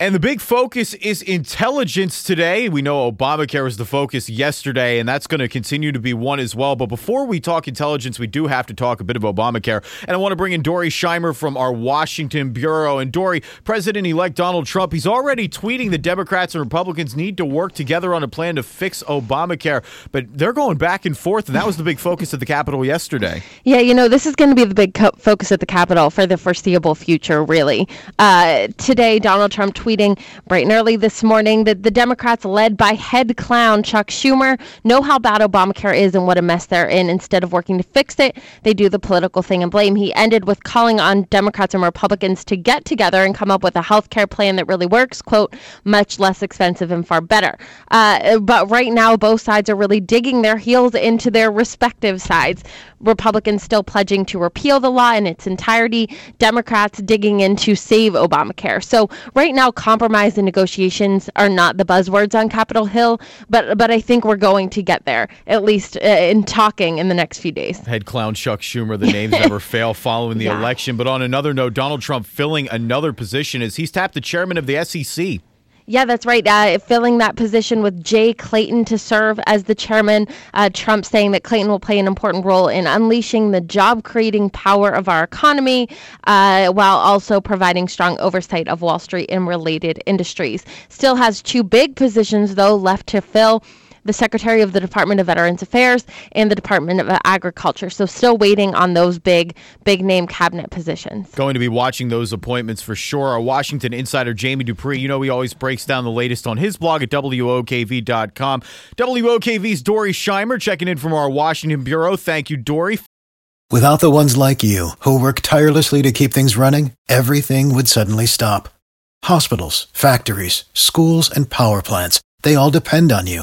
And the big focus is intelligence today. We know Obamacare was the focus yesterday, and that's going to continue to be one as well. But before we talk intelligence, we do have to talk a bit of Obamacare. And I want to bring in Dory Scheimer from our Washington Bureau. And Dory, President elect Donald Trump, he's already tweeting that Democrats and Republicans need to work together on a plan to fix Obamacare. But they're going back and forth, and that was the big focus at the Capitol yesterday. Yeah, you know, this is going to be the big co- focus at the Capitol for the foreseeable future, really. Uh, today, Donald Trump tweeted tweeting bright and early this morning that the Democrats, led by head clown Chuck Schumer, know how bad Obamacare is and what a mess they're in. Instead of working to fix it, they do the political thing and blame. He ended with calling on Democrats and Republicans to get together and come up with a health care plan that really works, quote, much less expensive and far better. Uh, but right now, both sides are really digging their heels into their respective sides. Republicans still pledging to repeal the law in its entirety, Democrats digging in to save Obamacare. So right now, compromise and negotiations are not the buzzwords on Capitol Hill, but but I think we're going to get there, at least uh, in talking in the next few days. Head clown Chuck Schumer, the names never fail following the yeah. election. But on another note, Donald Trump filling another position as he's tapped the chairman of the SEC. Yeah, that's right. Uh, filling that position with Jay Clayton to serve as the chairman. Uh, Trump saying that Clayton will play an important role in unleashing the job creating power of our economy uh, while also providing strong oversight of Wall Street and related industries. Still has two big positions, though, left to fill the Secretary of the Department of Veterans Affairs and the Department of Agriculture. So still waiting on those big, big name cabinet positions. Going to be watching those appointments for sure. Our Washington insider, Jamie Dupree, you know, he always breaks down the latest on his blog at WOKV.com. WOKV's Dory Scheimer checking in from our Washington Bureau. Thank you, Dory. Without the ones like you who work tirelessly to keep things running, everything would suddenly stop. Hospitals, factories, schools, and power plants, they all depend on you.